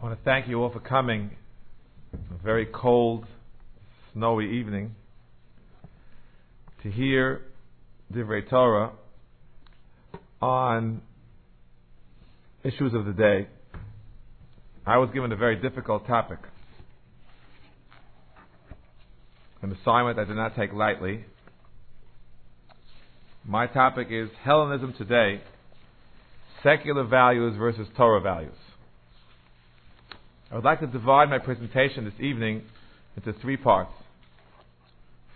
I want to thank you all for coming. A very cold, snowy evening to hear Divrei Torah on issues of the day. I was given a very difficult topic, an assignment I did not take lightly. My topic is Hellenism today, secular values versus Torah values. I would like to divide my presentation this evening into three parts.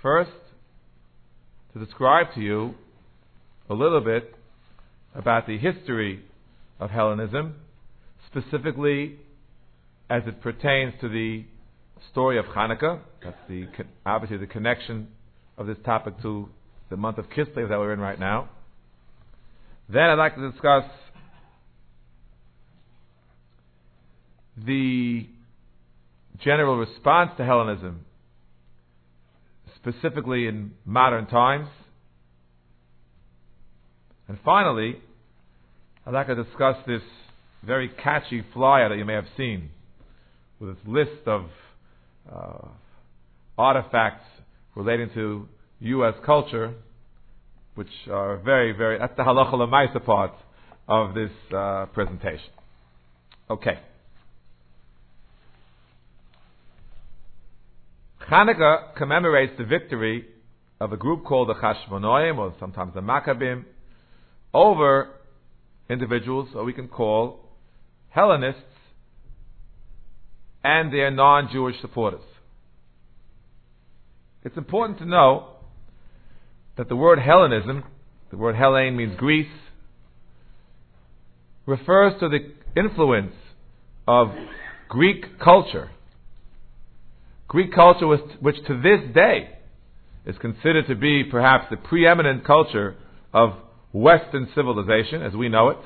First, to describe to you a little bit about the history of Hellenism, specifically as it pertains to the story of Hanukkah. That's the obviously the connection of this topic to the month of Kislev that we're in right now. Then I'd like to discuss the general response to Hellenism, specifically in modern times. And finally, I'd like to discuss this very catchy flyer that you may have seen with its list of uh, artifacts relating to U.S. culture, which are very, very, that's the halacha lemaisa part of this uh, presentation. Okay. Hanukkah commemorates the victory of a group called the Chashmonoim, or sometimes the Maccabim, over individuals, or we can call Hellenists, and their non-Jewish supporters. It's important to know that the word Hellenism, the word Hellene means Greece, refers to the influence of Greek culture Greek culture, was, which to this day is considered to be perhaps the preeminent culture of Western civilization as we know it,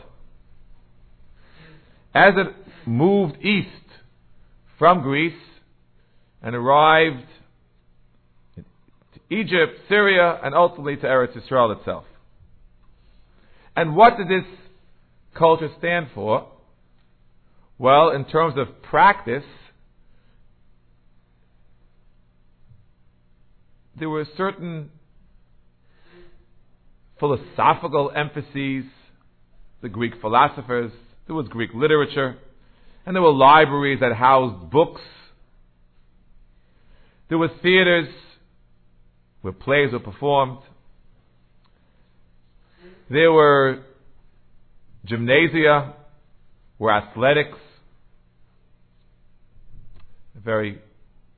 as it moved east from Greece and arrived to Egypt, Syria, and ultimately to Eretz Israel itself. And what did this culture stand for? Well, in terms of practice, there were certain philosophical emphases, the Greek philosophers, there was Greek literature, and there were libraries that housed books. There were theaters where plays were performed. There were gymnasia where athletics, a very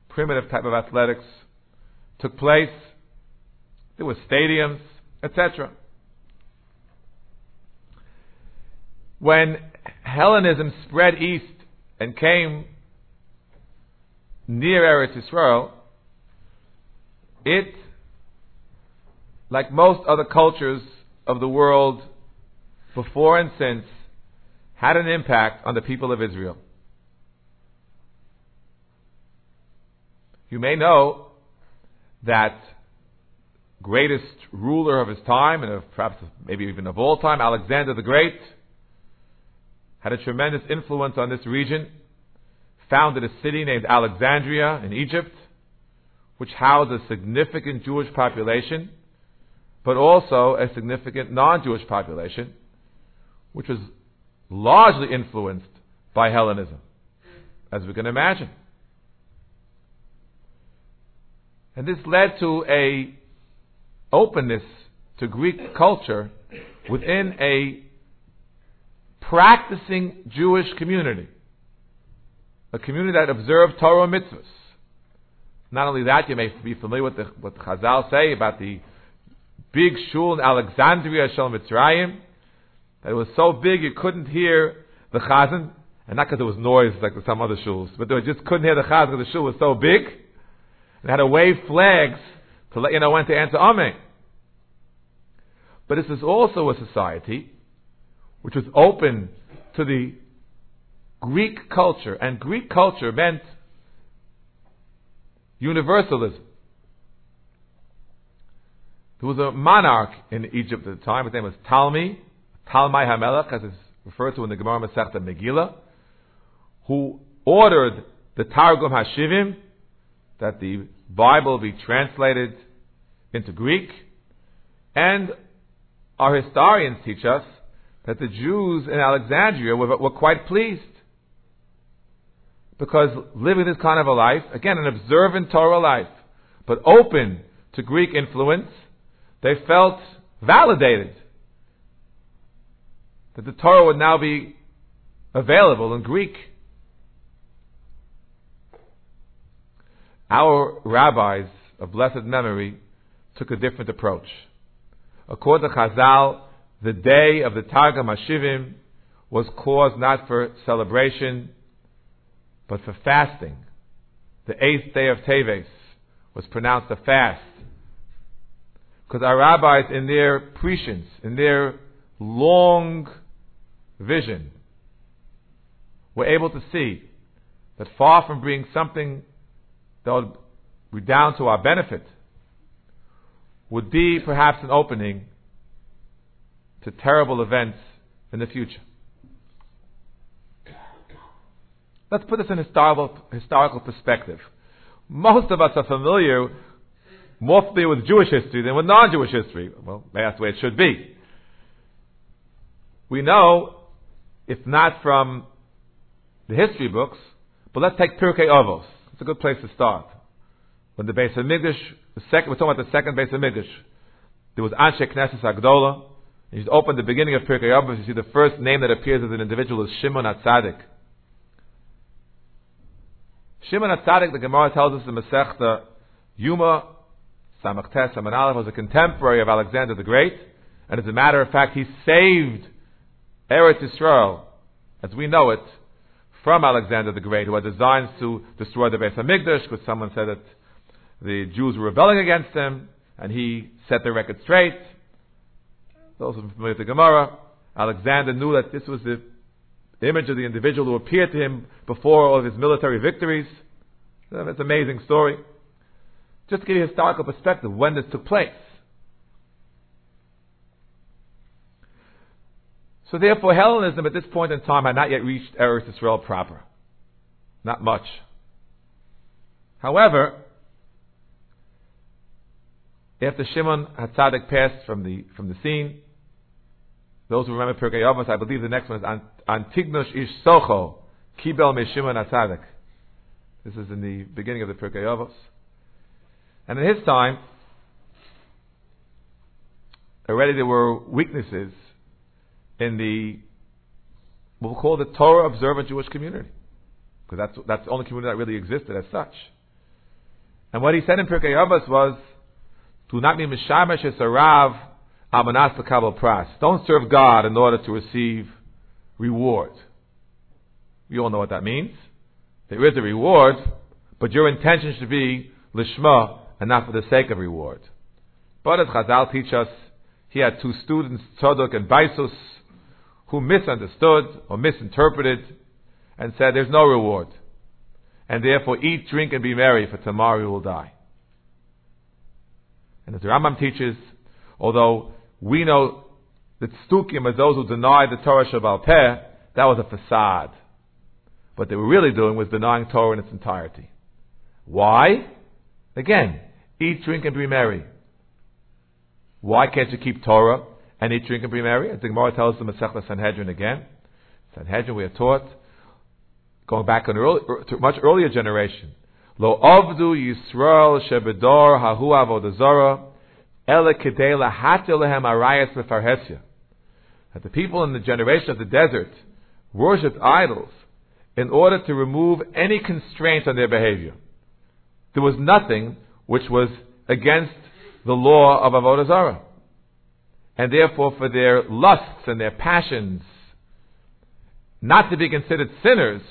primitive type of athletics, took place. There were stadiums, etc. When Hellenism spread east and came near Eretz Israel, it, like most other cultures of the world before and since, had an impact on the people of Israel. You may know that greatest ruler of his time, and of perhaps maybe even of all time, Alexander the Great, had a tremendous influence on this region, founded a city named Alexandria in Egypt, which housed a significant Jewish population, but also a significant non-Jewish population, which was largely influenced by Hellenism, as we can imagine. And this led to a openness to Greek culture within a practicing Jewish community. A community that observed Torah mitzvahs. Not only that, you may be familiar with the, what Chazal say about the big shul in Alexandria, Shel Mitzrayim, that it was so big you couldn't hear the chazan, and not because there was noise like some other shuls, but they just couldn't hear the chazan because the shul was so big. They had to wave flags to let you know when to answer Amen. But this is also a society which was open to the Greek culture, and Greek culture meant universalism. There was a monarch in Egypt at the time, his name was Talmi, Talmai Hamelech, as is referred to in the Gemara Masechta Megillah, who ordered the Targum Hashivim, that the Bible be translated into Greek, and our historians teach us that the Jews in Alexandria were, were quite pleased. Because living this kind of a life, again, an observant Torah life, but open to Greek influence, they felt validated that the Torah would now be available in Greek. Our rabbis of blessed memory took a different approach. According to Chazal, the day of the Targum Hashivim was caused not for celebration, but for fasting. The eighth day of Teves was pronounced a fast. Because our rabbis, in their prescience, in their long vision, were able to see that far from being something that would redound to our benefit, would be perhaps an opening to terrible events in the future. Let's put this in historical, historical perspective. Most of us are familiar, more familiar with Jewish history than with non-Jewish history. Well, that's the way it should be. We know, if not from the history books, but let's take Pirkei Avos. It's a good place to start. When the Beis Hamikdash, the second, we're talking about the second base of Hamikdash, there was Anshe Knesset HaGedolah. And you open the beginning of Pirkei Avos, you see the first name that appears as an individual is Shimon HaTzadik. Shimon HaTzadik, the Gemara tells us in Masechta, Yuma Samachtes Aleph was a contemporary of Alexander the Great, and as a matter of fact, he saved Eretz Yisrael, as we know it, from Alexander the Great, who had designs to destroy the Beis Hamikdash, because someone said that the Jews were rebelling against him, and he set the record straight. Those are familiar with the Gemara, Alexander knew that this was the image of the individual who appeared to him before all of his military victories. It's an amazing story. Just to give you a historical perspective when this took place. So therefore, Hellenism at this point in time had not yet reached Eretz Israel proper. Not much. However, after Shimon HaTzadik passed from the, from the scene, those who remember Pirkei Avos, I believe the next one is Antigonus Ish Socho, Kibel Me Shimon HaTzadik. This is in the beginning of the Pirkei Avos. And in his time, already there were weaknesses in the what we'll call the Torah observant Jewish community, because that's that's the only community that really existed as such. And what he said in Pirkei Avos was, "Do not be mishamash esarav amanas lekabel pras. Don't serve God in order to receive reward. We all know what that means. There is a reward, but your intention should be lishma and not for the sake of reward. But as Chazal teach us, he had two students, Tzadok and Baisus, who misunderstood or misinterpreted and said there's no reward. And therefore eat, drink, and be merry, for tomorrow you will die. And as the Rambam teaches, although we know that Tzedukim are those who deny the Torah Shebaal Peh, that was a facade. What they were really doing was denying Torah in its entirety. Why? Again, eat, drink, and be merry. Why can't you keep Torah? And eat, drink, and be merry. As the Gemara tells the Masechta Sanhedrin again. Sanhedrin, we are taught, going back er, to, early, to a much earlier generation, Lo avdu Yisrael shebedor hahu avodazara ele kedei lahatil lehem arayas lefarhesia. That the people in the generation of the desert worshipped idols in order to remove any constraints on their behavior. There was nothing which was against the law of Avodah Zarah and therefore for their lusts and their passions not to be considered sinners,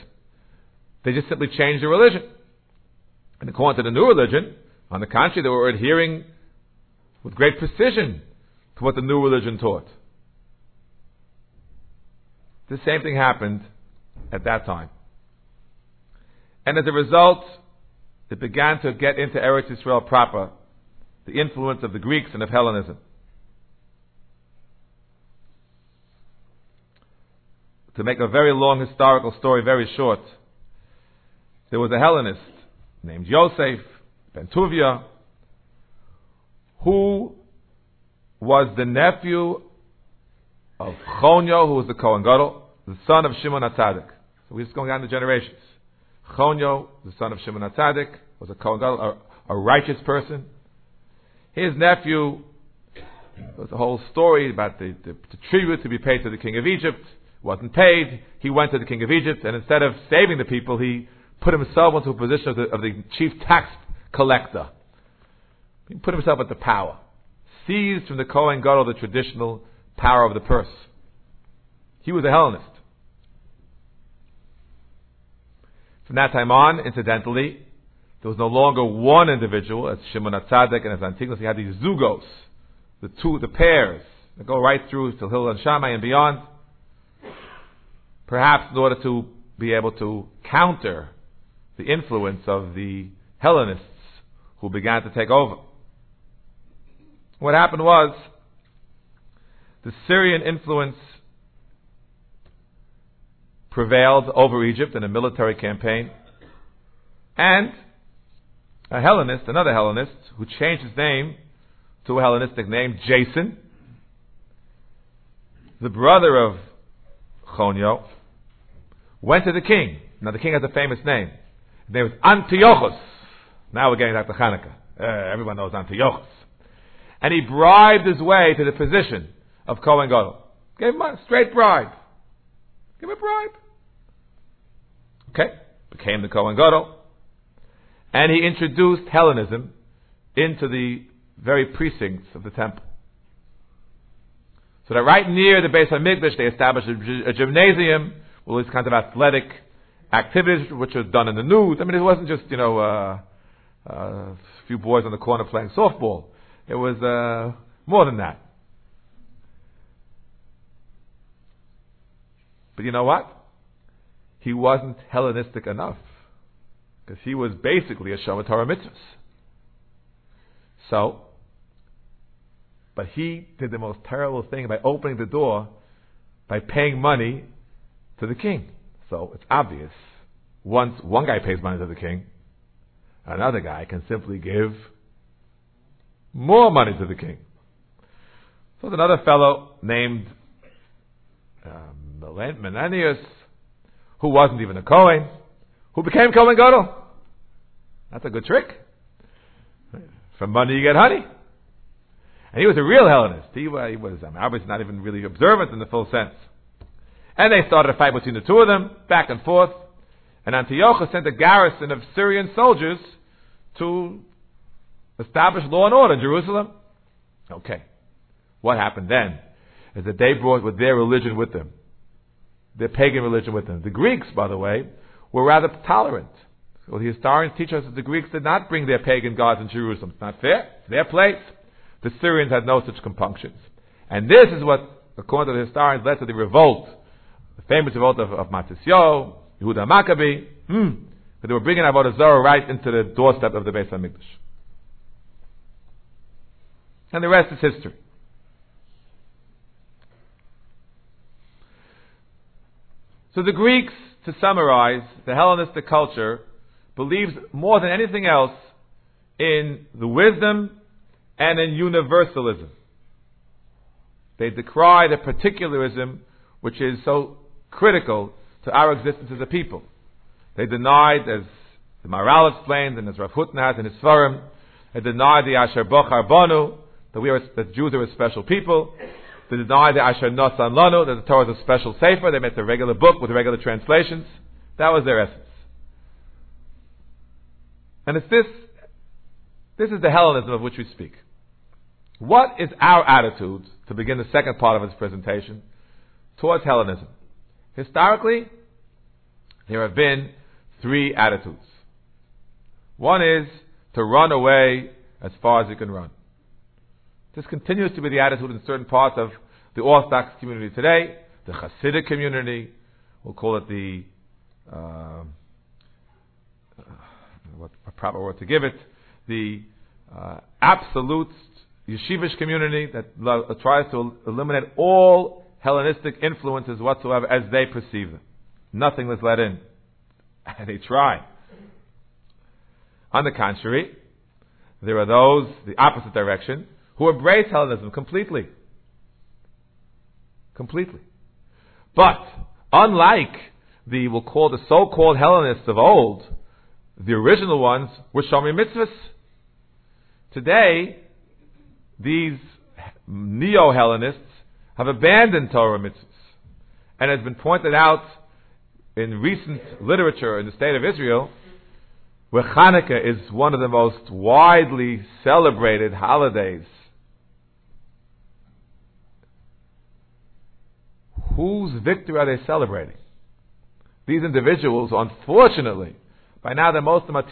they just simply changed their religion. And according to the new religion, on the contrary, they were adhering with great precision to what the new religion taught. The same thing happened at that time. And as a result, it began to get into Eretz Israel proper, the influence of the Greeks and of Hellenism. To make a very long historical story very short, there was a Hellenist named Yosef ben Tuvia, who was the nephew of Chonyo, who was the Kohen Gadol, the son of Shimon HaTzadik. So we're just going down the generations. Chonyo, the son of Shimon HaTzadik, was a Kohen Gadol, a, a righteous person. His nephew was a whole story about the, the, the tribute to be paid to the king of Egypt. Wasn't paid. He went to the king of Egypt, and instead of saving the people, he put himself into a position of the, of the chief tax collector. He put himself at the power. Seized from the Kohen Gadol the traditional power of the purse. He was a Hellenist. From that time on, incidentally, there was no longer one individual as Shimon HaTzadik and as Antigonus. He had these zugos, the two, the pairs, that go right through to Hillel and Shammai and beyond. Perhaps in order to be able to counter the influence of the Hellenists who began to take over. What happened was the Syrian influence prevailed over Egypt in a military campaign, and a Hellenist, another Hellenist, who changed his name to a Hellenistic name, Jason, the brother of Chonio, went to the king. Now the king has a famous name. His name was Antiochus. Now we're getting back to Hanukkah. Uh, everyone knows Antiochus. And he bribed his way to the position of Kohen Gadol. Gave him a straight bribe. Give him a bribe. Okay. Became the Kohen Gadol. And he introduced Hellenism into the very precincts of the temple. So that right near the base of Mikdash, they established a, a gymnasium all these kinds of athletic activities, which are done in the nude. I mean, it wasn't just, you know, uh, uh, a few boys on the corner playing softball. It was uh, more than that. But you know what? He wasn't Hellenistic enough. Because he was basically a Shomer Torah mitzvahs. So, but he did the most terrible thing by opening the door by paying money to the king. So it's obvious. Once one guy pays money to the king, another guy can simply give more money to the king. So there's another fellow named um, Menelaus, who wasn't even a Kohen, who became Kohen Gadol. That's a good trick. From money you get honey. And he was a real Hellenist. He, uh, he was um, obviously not even really observant in the full sense. And they started a fight between the two of them, back and forth. And Antiochus sent a garrison of Syrian soldiers to establish law and order in Jerusalem. Okay. What happened then is that they brought with their religion with them, their pagan religion with them. The Greeks, by the way, were rather tolerant. Well, the historians teach us that the Greeks did not bring their pagan gods in Jerusalem. It's not fair. It's their place. The Syrians had no such compunctions. And this is what, according to the historians, led to the revolt. The famous revolt of, of Matisyo, Yehuda Maccabee. Hmm. But they were bringing Avodah Zarah right into the doorstep of the Beis HaMikdash. And the rest is history. So the Greeks, to summarize, the Hellenistic culture believes more than anything else in the wisdom and in universalism. They decry the particularism which is so critical to our existence as a people. They denied, as the Maharal explained, and as Rav Hutner has in his Sfarim, they denied the Asher Bochar Banu, that we are that Jews are a special people. They denied the Asher Nosan Lanu, that the Torah is a special sefer. They made a regular book with regular translations. That was their essence. And it's this, this is the Hellenism of which we speak. What is our attitude, to begin the second part of his presentation, towards Hellenism? Historically, there have been three attitudes. One is to run away as far as you can run. This continues to be the attitude in certain parts of the Orthodox community today, the Hasidic community, we'll call it the, uh, what a proper word to give it, the uh, absolute yeshivish community that lo- tries to eliminate all Hellenistic influences whatsoever as they perceive them. Nothing was let in. And they try. On the contrary, there are those, the opposite direction, who embrace Hellenism completely. Completely. But, unlike the, we'll call the so-called Hellenists of old, the original ones were Shomer Mitzvahs. Today, these neo-Hellenists have abandoned Torah mitzvahs. And has been pointed out in recent literature in the state of Israel, where Hanukkah is one of the most widely celebrated holidays. Whose victory are they celebrating? These individuals, unfortunately, by now they're most of them are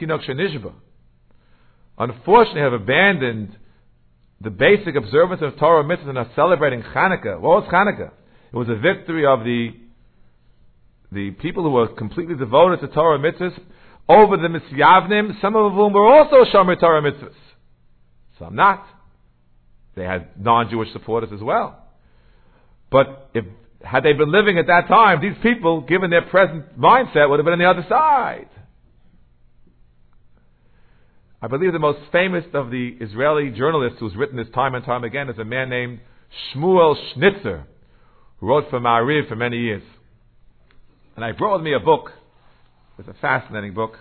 unfortunately have abandoned the basic observance of Torah mitzvahs and are celebrating Hanukkah. What was Hanukkah? It was a victory of the the people who were completely devoted to Torah mitzvahs over the misyavnim, some of whom were also shomer Torah mitzvahs. Some not. They had non-Jewish supporters as well. But if had they been living at that time, these people, given their present mindset, would have been on the other side. I believe the most famous of the Israeli journalists who's written this time and time again is a man named Shmuel Schnitzer, who wrote for Ma'ariv for many years. And I brought with me a book. It's a fascinating book.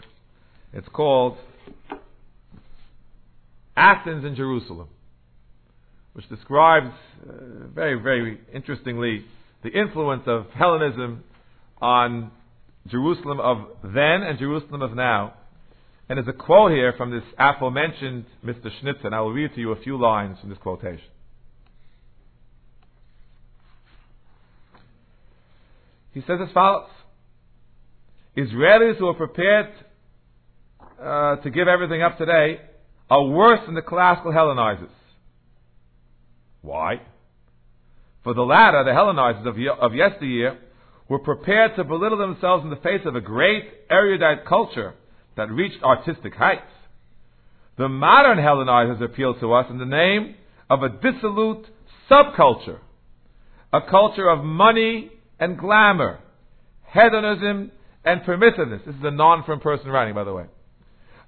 It's called Athens and Jerusalem, which describes uh, very, very interestingly the influence of Hellenism on Jerusalem of then and Jerusalem of now and there's a quote here from this aforementioned Mr. Schnitzer, and I will read to you a few lines from this quotation. He says as follows Israelis who are prepared uh, to give everything up today are worse than the classical Hellenizers. Why? For the latter, the Hellenizers of, of yesteryear, were prepared to belittle themselves in the face of a great erudite culture that reached artistic heights. The modern Hellenizers appeal to us in the name of a dissolute subculture, a culture of money and glamour, hedonism and permissiveness. This is a non-frum person writing, by the way.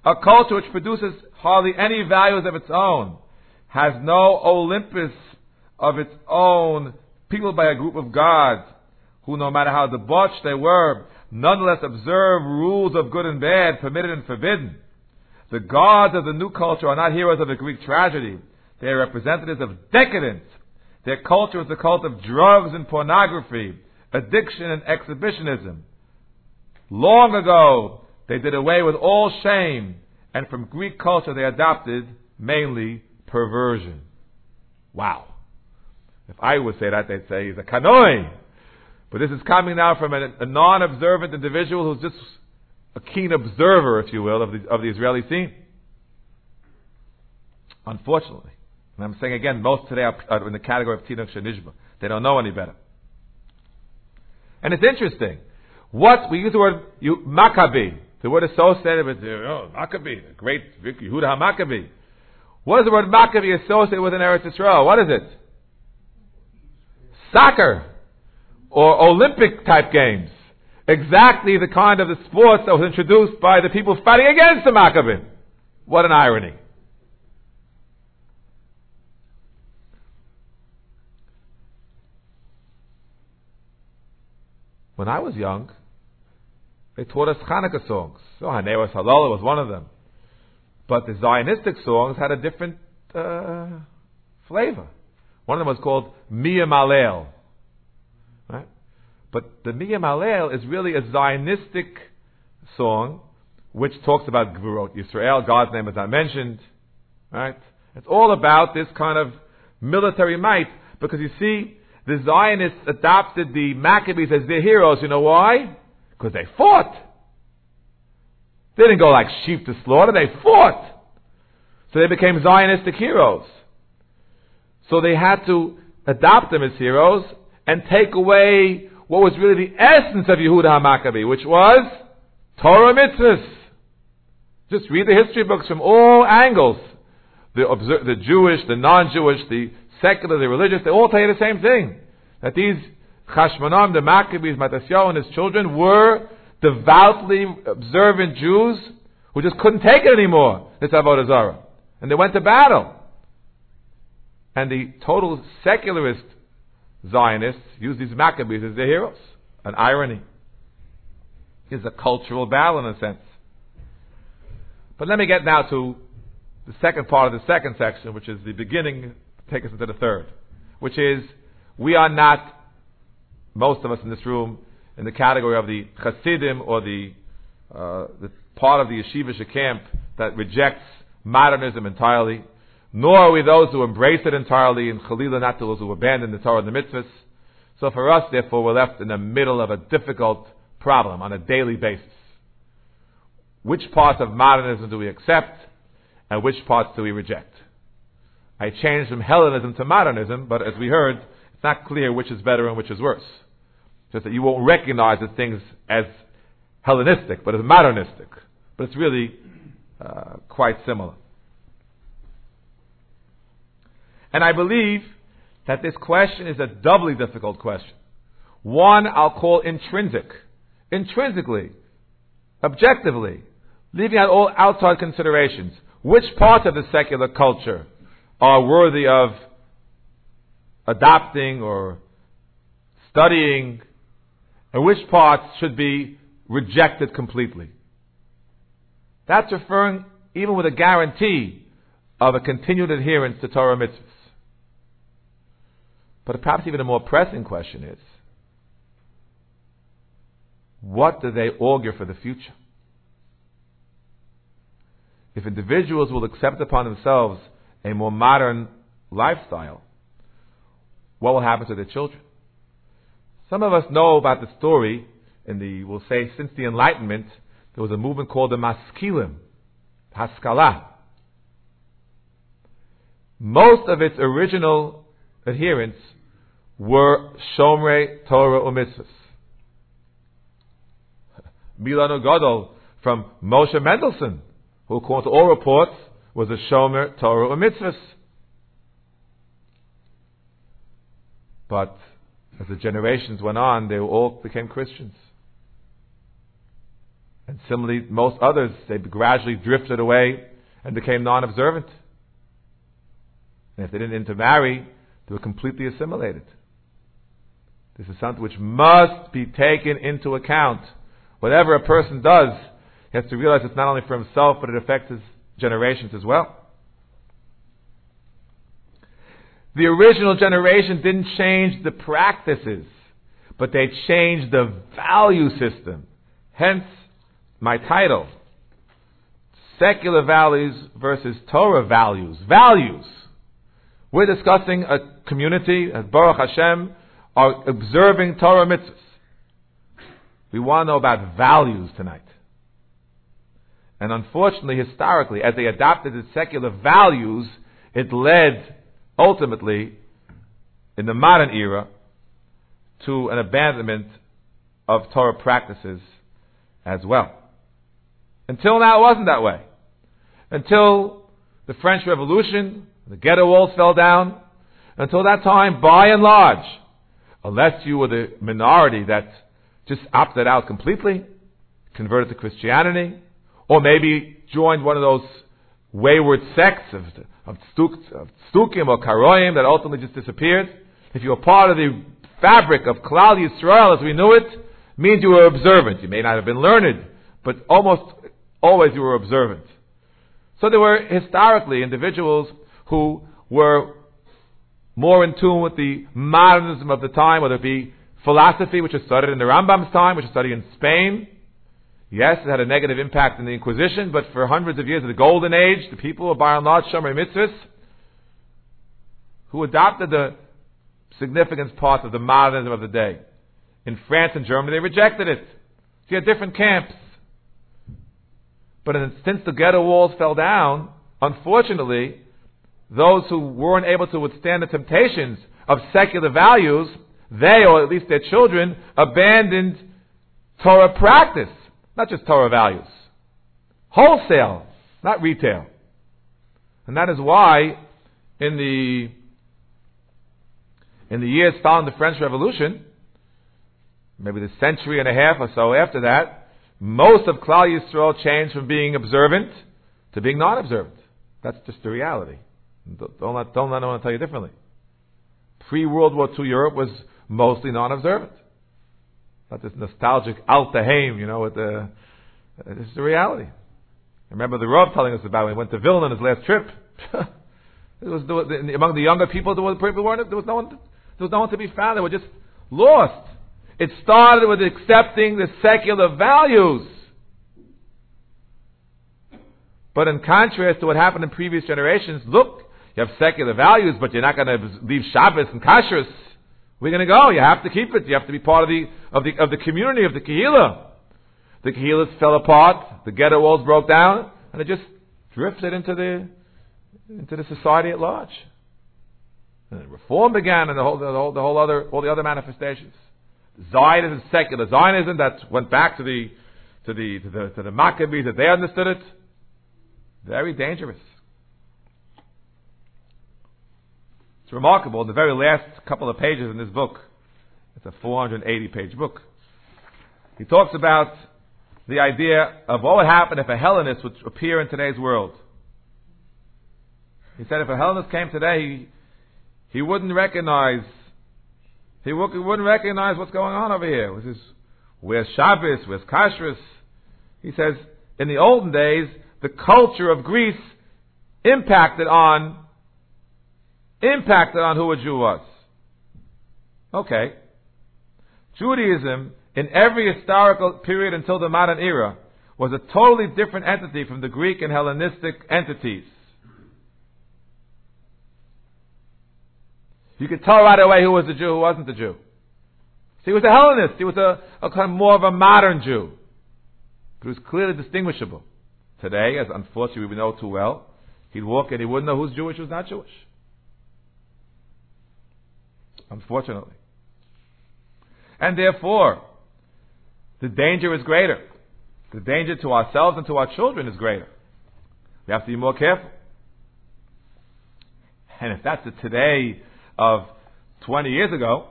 A culture which produces hardly any values of its own, has no Olympus of its own, peopled by a group of gods, who no matter how debauched they were, nonetheless observe rules of good and bad, permitted and forbidden. The gods of the new culture are not heroes of the Greek tragedy. They are representatives of decadence. Their culture is the cult of drugs and pornography, addiction and exhibitionism. Long ago, they did away with all shame, and from Greek culture they adopted mainly perversion. Wow. If I would say that, they'd say he's a kanoi. But this is coming now from a, a non-observant individual who's just a keen observer, if you will, of the, of the Israeli scene. Unfortunately. And I'm saying again, most today are in the category of Tinok Shenishba. They don't know any better. And it's interesting. What, we use the word you, Maccabi. The word associated with, oh, Maccabi, the great Yehuda HaMaccabi. What is the word Maccabi associated with in Eretz Yisrael? What is it? Soccer or Olympic type games. Exactly the kind of the sports that was introduced by the people fighting against the Maccabim. What an irony. When I was young, they taught us Hanukkah songs. So Hanewas Halal was one of them. But the Zionistic songs had a different uh, flavor. One of them was called Mi Yemalel. But the Mi Yemalel is really a Zionistic song which talks about Gvurot Yisrael. God's name is not mentioned. Right? It's all about this kind of military might because you see, the Zionists adopted the Maccabees as their heroes. You know why? Because they fought. They didn't go like sheep to slaughter, they fought. So they became Zionistic heroes. So they had to adopt them as heroes and take away what was really the essence of Yehuda HaMaccabi, which was Torah mitzvahs. Just read the history books from all angles. The, the Jewish, the non-Jewish, the secular, the religious, they all tell you the same thing. That these Chashmonim, the Maccabees, Matasyahu and his children were devoutly observant Jews who just couldn't take it anymore, this Avodah Zarah. And they went to battle. And the total secularist Zionists use these Maccabees as their heroes. An irony. It's a cultural battle in a sense. But let me get now to the second part of the second section, which is the beginning, take us into the third, which is we are not, most of us in this room, in the category of the Hasidim or the, uh, the part of the yeshivish camp that rejects modernism entirely, nor are we those who embrace it entirely, and Chalila not those who abandon the Torah and the mitzvahs. So for us, therefore, we're left in the middle of a difficult problem on a daily basis. Which parts of modernism do we accept, and which parts do we reject? I changed from Hellenism to modernism, but as we heard, it's not clear which is better and which is worse. Just that you won't recognize the things as Hellenistic, but as modernistic. But it's really uh, quite similar. And I believe that this question is a doubly difficult question. One I'll call intrinsic. Intrinsically, objectively, leaving out all outside considerations. Which parts of the secular culture are worthy of adopting or studying, and which parts should be rejected completely? That's referring even with a guarantee of a continued adherence to Torah mitzvahs. But perhaps even a more pressing question is, what do they augur for the future? If individuals will accept upon themselves a more modern lifestyle, what will happen to their children? Some of us know about the story in the, we'll say, since the Enlightenment, there was a movement called the Maskilim, Haskalah. Most of its original adherents were Shomrei Torah Umitzvahs. Milano Gadol from Moshe Mendelssohn, who according to all reports was a Shomer Torah Umitzvahs. But as the generations went on, they all became Christians. And similarly, most others, they gradually drifted away and became non-observant. And if they didn't intermarry, they were completely assimilated. This is something which must be taken into account. Whatever a person does, he has to realize it's not only for himself, but it affects his generations as well. The original generation didn't change the practices, but they changed the value system. Hence, my title. Secular values versus Torah values. Values. We're discussing a community, as Baruch Hashem, are observing Torah mitzvahs. We want to know about values tonight. And unfortunately, historically, as they adopted the secular values, it led ultimately, in the modern era, to an abandonment of Torah practices as well. Until now, it wasn't that way. Until the French Revolution, the ghetto walls fell down. Until that time, by and large, unless you were the minority that just opted out completely, converted to Christianity, or maybe joined one of those wayward sects of, of, stuk, of Stukim or Karoim that ultimately just disappeared. If you were part of the fabric of Klal Yisrael as we knew it, means you were observant. You may not have been learned, but almost always you were observant. So there were historically individuals who were more in tune with the modernism of the time, whether it be philosophy, which was studied in the Rambam's time, which was studied in Spain. Yes, it had a negative impact in the Inquisition, but for hundreds of years of the Golden Age, the people were by and large Shomer Mitzvahs, who adopted the significant parts of the modernism of the day. In France and Germany, they rejected it. So you had different camps. But in, since the ghetto walls fell down, unfortunately, those who weren't able to withstand the temptations of secular values, they, or at least their children, abandoned Torah practice, not just Torah values. Wholesale, not retail. And that is why in the in the years following the French Revolution, maybe the century and a half or so after that, most of Klal Yisrael changed from being observant to being non-observant. That's just the reality. Don't let, don't let anyone tell you differently. Pre-World War II Europe was mostly non-observant. Not this nostalgic Altaheim, you know, with the, uh, this is the reality. I remember the Rav telling us about when he went to Vilna on his last trip. it was, among the younger people, there was, weren't, there was no one, there was no one to be found. They were just lost. It started with accepting the secular values. But in contrast to what happened in previous generations, look, you have secular values, but you're not going to leave Shabbos and Kashrus. We're going to go. You have to keep it. You have to be part of the of the of the community of the Kehillah. The Kehillahs fell apart. The ghetto walls broke down, and it just drifted into the into the society at large. And reform began, and the whole the whole, the whole other all the other manifestations. Zionism, secular Zionism, that went back to the to the to the, to the Maccabees that they understood it. Very dangerous. It's remarkable. In the very last couple of pages in this book, it's a 480 page book. He talks about the idea of what would happen if a Hellenist would appear in today's world. He said if a Hellenist came today, he, he wouldn't recognize he wouldn't recognize what's going on over here. This is, where's Shabbos? Where's Kashrus? He says, in the olden days, the culture of Greece impacted on impacted on who a Jew was. Okay. Judaism, in every historical period until the modern era, was a totally different entity from the Greek and Hellenistic entities. You could tell right away who was a Jew, who wasn't a Jew. So he was a Hellenist. He was a, a kind of more of a modern Jew. But he was clearly distinguishable. Today, as unfortunately we know too well, he'd walk and he wouldn't know who's Jewish, who's not Jewish. Unfortunately. And therefore, the danger is greater. The danger to ourselves and to our children is greater. We have to be more careful. And if that's the today of 20 years ago,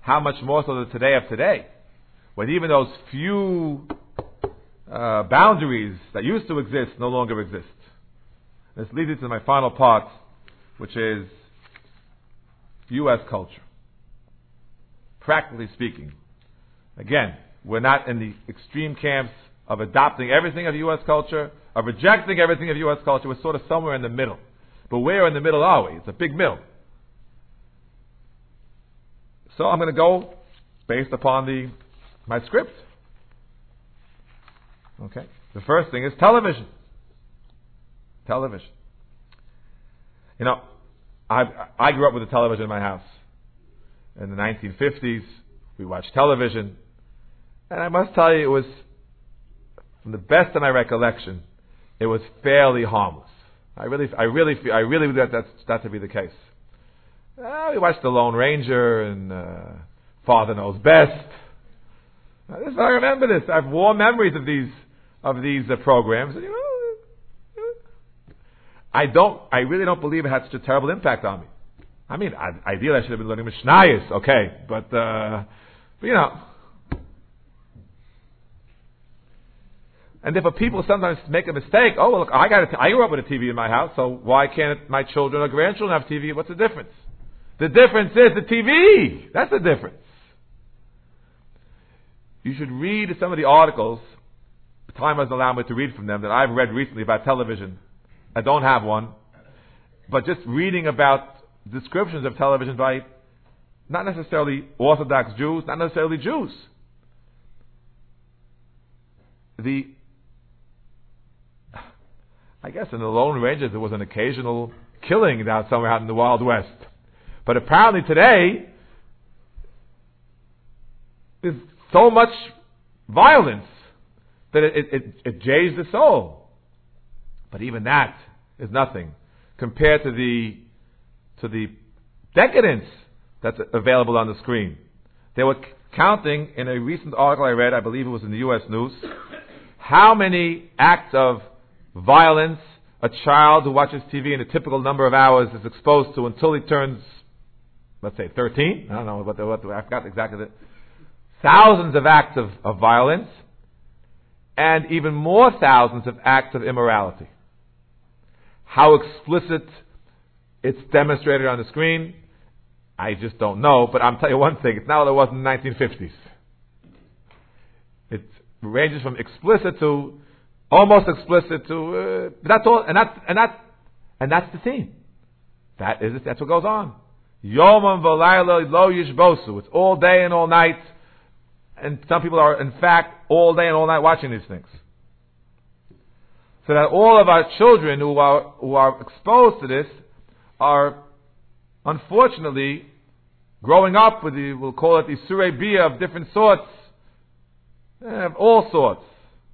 how much more so the today of today? When even those few uh, boundaries that used to exist no longer exist. This leads me to my final part, which is U.S. culture. Practically speaking, again, we're not in the extreme camps of adopting everything of U.S. culture, of rejecting everything of U.S. culture. We're sort of somewhere in the middle. But where in the middle are we? It's a big middle. So I'm going to go based upon the my script. Okay. The first thing is television. Television. You know, I I grew up with a television in my house. In the 1950s, we watched television, and I must tell you, it was from the best of my recollection, it was fairly harmless. I really, I really, I really believe that that's that to be the case. Uh, we watched The Lone Ranger and uh, Father Knows Best. I, I remember this. I have warm memories of these of these uh, programs. And, you know, I don't. I really don't believe it had such a terrible impact on me. I mean, I, ideally I should have been learning Mishnayos, okay, but, uh, but you know. And if a people sometimes make a mistake, oh look, I got a t- I grew up with a TV in my house, so why can't my children or grandchildren have TV? What's the difference? The difference is the TV. That's the difference. You should read some of the articles. Time doesn't allow me to read from them that I've read recently about television. I don't have one, but just reading about descriptions of television by not necessarily Orthodox Jews, not necessarily Jews. The I guess in the Lone Rangers there was an occasional killing down somewhere out in the Wild West. But apparently today, there's so much violence that it, it, it, it jays the soul. But even that is nothing compared to the to the decadence that's available on the screen. They were counting in a recent article I read, I believe it was in the U.S. News, how many acts of violence a child who watches TV in a typical number of hours is exposed to until he turns let's say 13. I don't know what the, what the, I forgot exactly the thousands of acts of, of violence. and even more thousands of acts of immorality. How explicit it's demonstrated on the screen, I just don't know, but I'm telling you one thing, it's not what it was in the 1950s. It ranges from explicit to almost explicit to, uh, that's all, and that's, and that's, and that's the theme. That is, that's what goes on. Yomam v'layla lo yishbosu. It's all day and all night. And some people are, in fact, all day and all night watching these things. So that all of our children who are, who are exposed to this are, unfortunately, growing up with the, we'll call it the surebia of different sorts, eh, of all sorts.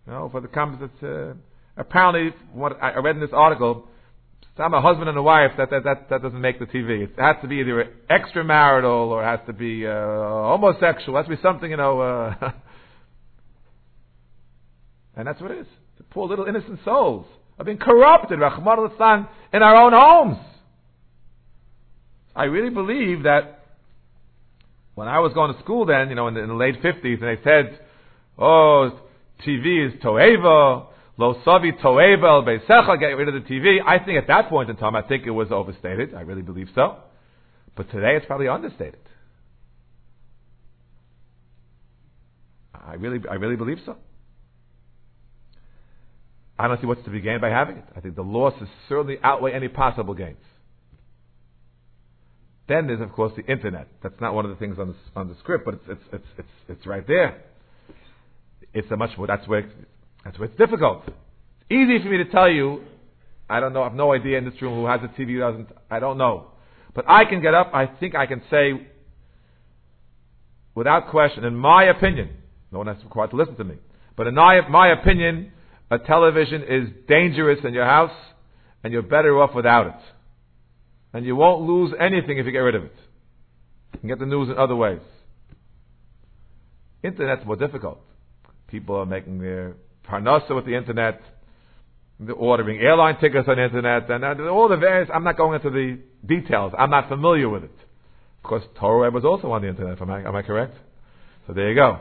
You know, for the comes, it's, uh, apparently, what I read in this article, I'm a husband and a wife, that, that, that, that doesn't make the TV. It has to be either extramarital or it has to be uh, homosexual. It has to be something, you know. Uh, and that's what it is. Poor little innocent souls are being corrupted, Rahman al in our own homes. I really believe that when I was going to school then, you know, in the, in the late 50s, and they said, oh, TV is toeva, Lo savi toevel beisecha, get rid of the TV. I think at that point in time, I think it was overstated. I really believe so. But today it's probably understated. I really, I really believe so. I don't see what's to be gained by having it. I think the losses certainly outweigh any possible gains. Then there's of course the internet. That's not one of the things on the, on the script, but it's, it's, it's, it's, it's right there. It's a much more, that's where that's where it's difficult. It's easy for me to tell you, I don't know, I have no idea in this room who has a TV, who doesn't, I don't know. But I can get up, I think I can say, without question, in my opinion, no one has required to listen to me, but in my, my opinion, a television is dangerous in your house, and you're better off without it. And you won't lose anything if you get rid of it. You can get the news in other ways. Internet's more difficult. People are making their parnasa with the internet, the ordering airline tickets on the internet, and uh, all the various. I'm not going into the details. I'm not familiar with it. Of course, Torah was also on the internet. Am I, am I correct? So there you go.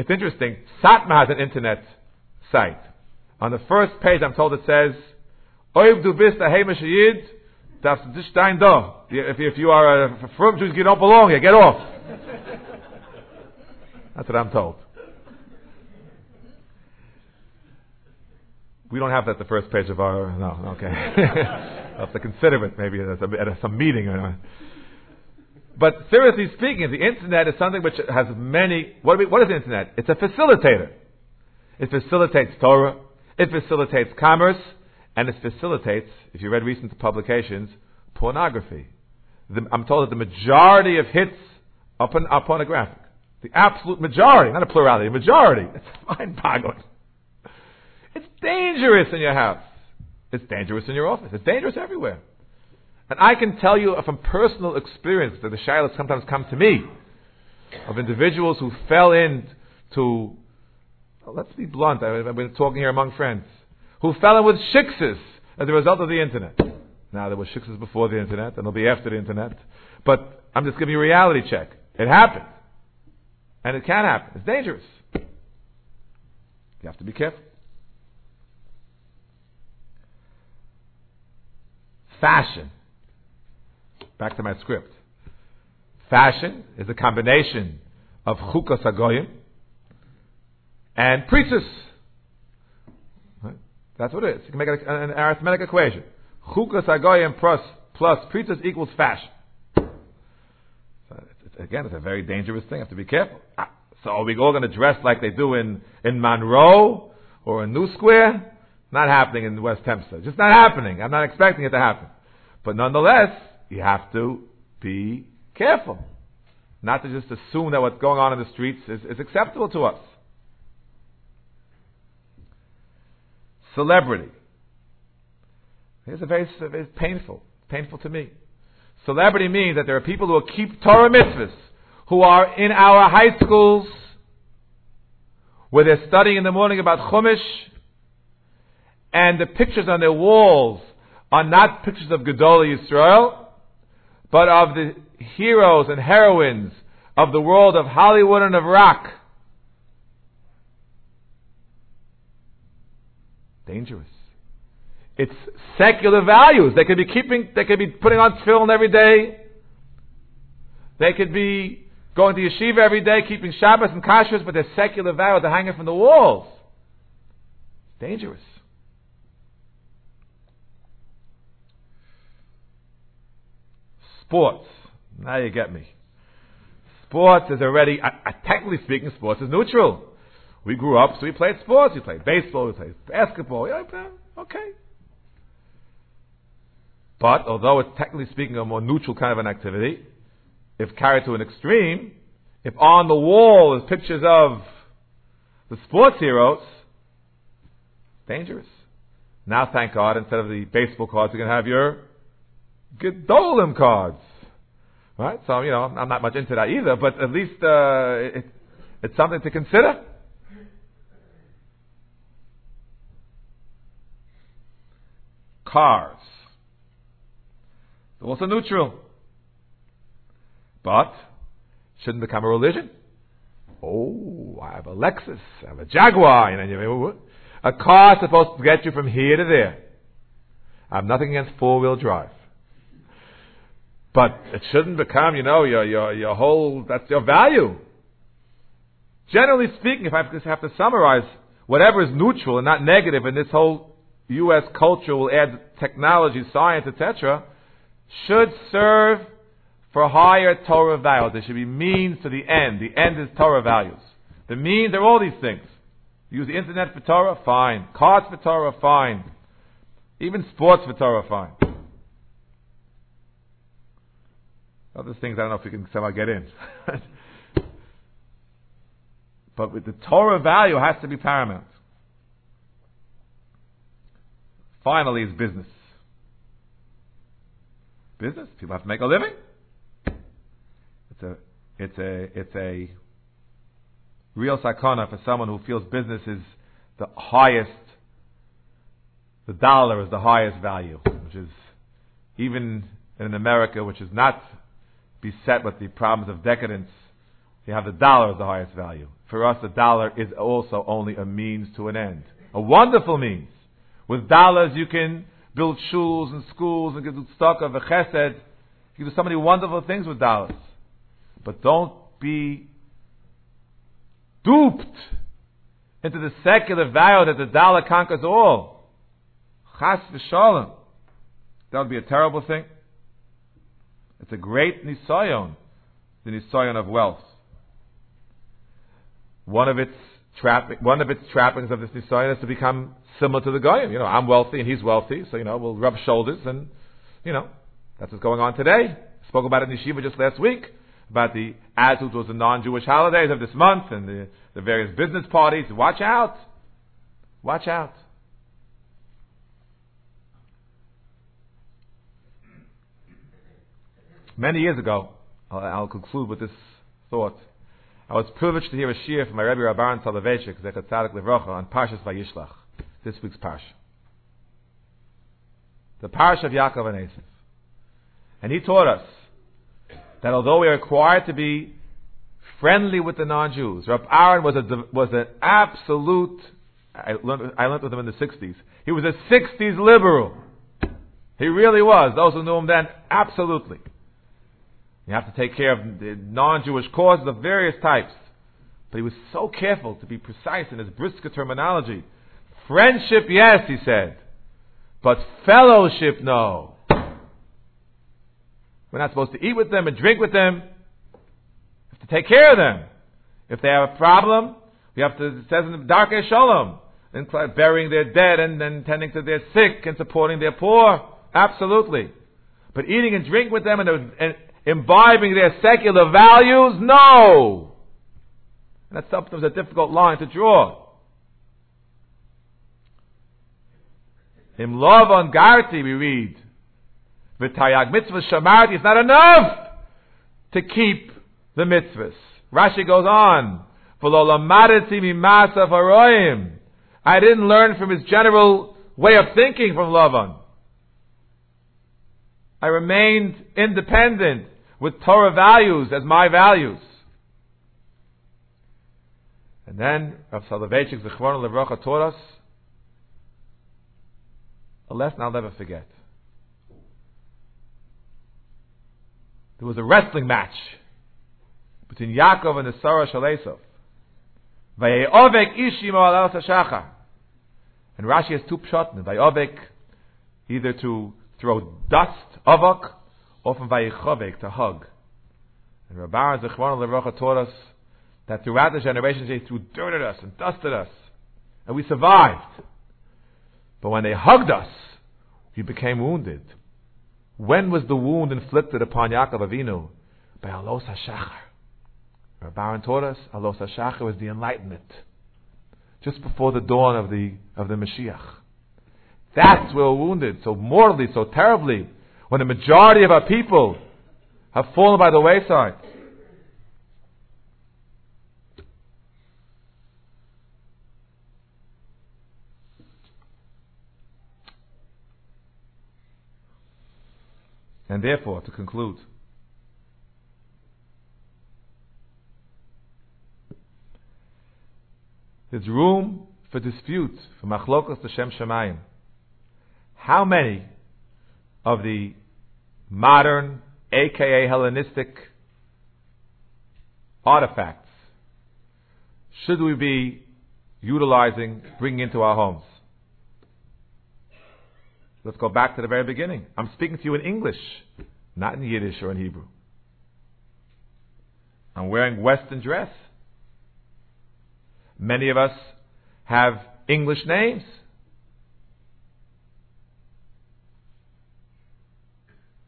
It's interesting. Satmar has an internet site. On the first page, I'm told it says, "Oiv du bist a heimish yid, darfst du stein da." If, if you are a frum Jews, you don't belong here. Get off. That's what I'm told. We don't have that at the first page of our. No, okay. I'll have to consider it maybe at, some meeting. But seriously speaking, the internet is something which has many. What, we, what is the internet? It's a facilitator. It facilitates Torah. It facilitates commerce, and it facilitates, if you read recent publications, pornography. The, I'm told that the majority of hits are, are pornographic. The absolute majority, not a plurality, a majority. It's mind-boggling. It's dangerous in your house. It's dangerous in your office. It's dangerous everywhere. And I can tell you from personal experience that the shilas sometimes come to me of individuals who fell into, let's be blunt, I've been talking here among friends, who fell in with shikses as a result of the internet. Now, there were shikses before the internet, and there'll be after the internet. But I'm just giving you a reality check. It happened. And it can happen. It's dangerous. You have to be careful. Fashion. Back to my script. Fashion is a combination of chukas agoyim and pritzus. Right? That's what it is. You can make an arithmetic equation. Chukas agoyim plus plus pritzus equals fashion. So it's, it's, again, it's a very dangerous thing. You have to be careful. Ah, so are we all going to dress like they do in in Monroe or in New Square? Not happening in West Hempstead. Just not happening. I'm not expecting it to happen. But nonetheless, you have to be careful. Not to just assume that what's going on in the streets is, is acceptable to us. Celebrity. It's a very, very painful, painful to me. Celebrity means that there are people who keep Torah mitzvahs, who are in our high schools, where they're studying in the morning about Chumash, and the pictures on their walls are not pictures of Gedolei Yisrael, but of the heroes and heroines of the world of Hollywood and of rock. Dangerous. It's secular values. They could be keeping, they could be putting on tefillin every day. They could be going to yeshiva every day, keeping Shabbos and kashrus, but they're secular values. They're hanging from the walls. Dangerous. Sports. Now you get me. Sports is already, uh, uh, technically speaking, sports is neutral. We grew up, so we played sports. We played baseball, we played basketball. Yeah, okay. But although it's technically speaking a more neutral kind of an activity, if carried to an extreme, if on the wall is pictures of the sports heroes, dangerous. Now, thank God, instead of the baseball cards, you can have your Gedolim cards. Right? So, you know, I'm not much into that either, but at least uh, it, it's something to consider. Cars. They're also neutral. But, shouldn't become a religion. Oh, I have a Lexus, I have a Jaguar, you a car supposed to get you from here to there. I have nothing against four wheel drive. But it shouldn't become, you know, your, your, your whole, that's your value. Generally speaking, if I just have to summarize, whatever is neutral and not negative in this whole U.S. culture will add technology, science, etc., should serve for higher Torah values. There should be means to the end. The end is Torah values. The means are all these things. Use the internet for Torah, fine. Cards for Torah, fine. Even sports for Torah, fine. Other things I don't know if we can somehow get in. but with the Torah value has to be paramount. Finally is business. Business. People have to make a living. It's a it's a it's a real sakana for someone who feels business is the highest the dollar is the highest value, which is even in America, which is not beset with the problems of decadence, you have the dollar as the highest value. For us, the dollar is also only a means to an end. A wonderful means. With dollars, you can build shuls and schools and get stock of a chesed. You can do so many wonderful things with dollars. But don't be duped into the secular value that the dollar conquers all. Chas v'shalom. That would be a terrible thing. It's a great nisayon, the nisayon of wealth. One of its trapping, one of its trappings of this nisayon is to become similar to the goyim. You know, I'm wealthy and he's wealthy, so you know we'll rub shoulders, and you know that's what's going on today. Spoke about it in yeshiva just last week about the attitude towards the non-Jewish holidays of this month and the, the various business parties. Watch out, watch out. Many years ago, I'll, conclude with this thought. I was privileged to hear a shiur from my Rebbe Rabban Soloveitchik, Zechat Tzadik Levrocha, on Parshas Vayishlach, this week's Parsha. The Parsha of Yaakov and Esav. And he taught us that although we are required to be friendly with the non-Jews, Rav Aaron was, a, was an absolute, I learned, I learned with him in the 60s, he was a 60s liberal. He really was. Those who knew him then, absolutely. You have to take care of non-Jewish causes of various types. But he was so careful to be precise in his brisker terminology. Friendship, yes, he said. But fellowship, no. We're not supposed to eat with them and drink with them. We have to take care of them. If they have a problem, we have to, it says in the Darkei Shalom, and burying their dead and then tending to their sick and supporting their poor. Absolutely. But eating and drinking with them and, and imbibing their secular values? No! And that's sometimes a difficult line to draw. Im Lavan Garti we read, V'taryag mitzvah shamarti, it's not enough to keep the mitzvahs. Rashi goes on, I didn't learn from his general way of thinking from Lavan. I remained independent with Torah values as my values. And then Rav Soloveitchik Zichron Levracha taught us a lesson I'll never forget. There was a wrestling match between Yaakov and the Saro Shel Esav. Vayovek ishim al shachar. And Rashi has two pshatnim. Vayovek, either to throw dust, avok, from Vayichovek, to hug. And Rabbi Zechron Lerocha taught us that throughout the generations they threw dirt at us and dusted us. And we survived. But when they hugged us, we became wounded. When was the wound inflicted upon Yaakov Avinu? By Alos HaShachar. Rabbaran taught us, Alos HaShachar was the enlightenment. Just before the dawn of the, of the Mashiach. That's where we're wounded, so mortally, so terribly, when the majority of our people have fallen by the wayside. And therefore, to conclude, there's room for dispute, for machlokas to Shem Shemayim. How many of the modern, aka Hellenistic artifacts should we be utilizing, bringing into our homes? Let's go back to the very beginning. I'm speaking to you in English, not in Yiddish or in Hebrew. I'm wearing Western dress. Many of us have English names.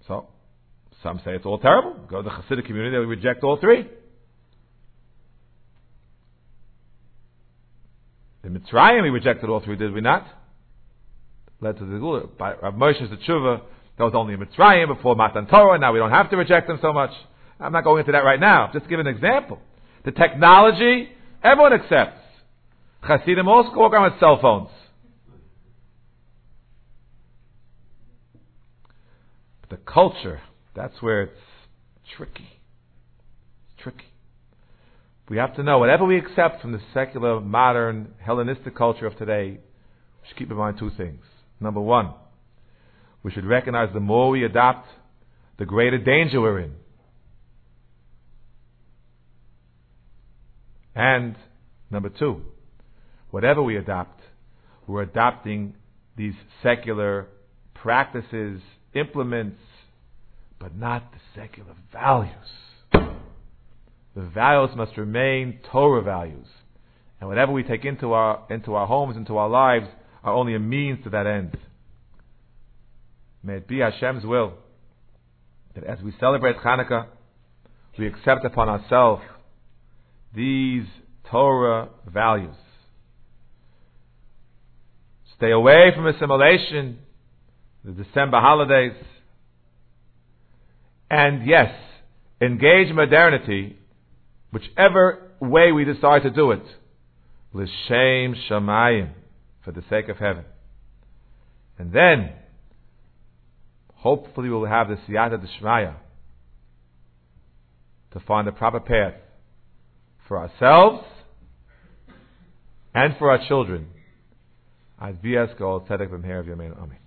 So, some say it's all terrible. Go to the Hasidic community, they reject all three. The Mitzrayim, we rejected all three, did we not? led to the Geula. By Rav Moshe's the tshuva, that was only in Mitzrayim before Matan Torah, now we don't have to reject them so much. I'm not going into that right now. Just give an example. The technology, everyone accepts. Hasidim also walk around with cell phones. But the culture, that's where it's tricky. It's tricky. We have to know, whatever we accept from the secular, modern, Hellenistic culture of today, we should keep in mind two things. Number one, we should recognize the more we adopt, the greater danger we're in. And number two, whatever we adopt, we're adopting these secular practices, implements, but not the secular values. The values must remain Torah values. And whatever we take into our, into our homes, into our lives, are only a means to that end. May it be Hashem's will that as we celebrate Hanukkah, we accept upon ourselves these Torah values. Stay away from assimilation, the December holidays, and yes, engage modernity, whichever way we decide to do it. L'shem shamayim for the sake of heaven. And then, hopefully we'll have the siyata d'shmaya to find the proper path for ourselves and for our children. As Gold, Tzedek Yamein Amen.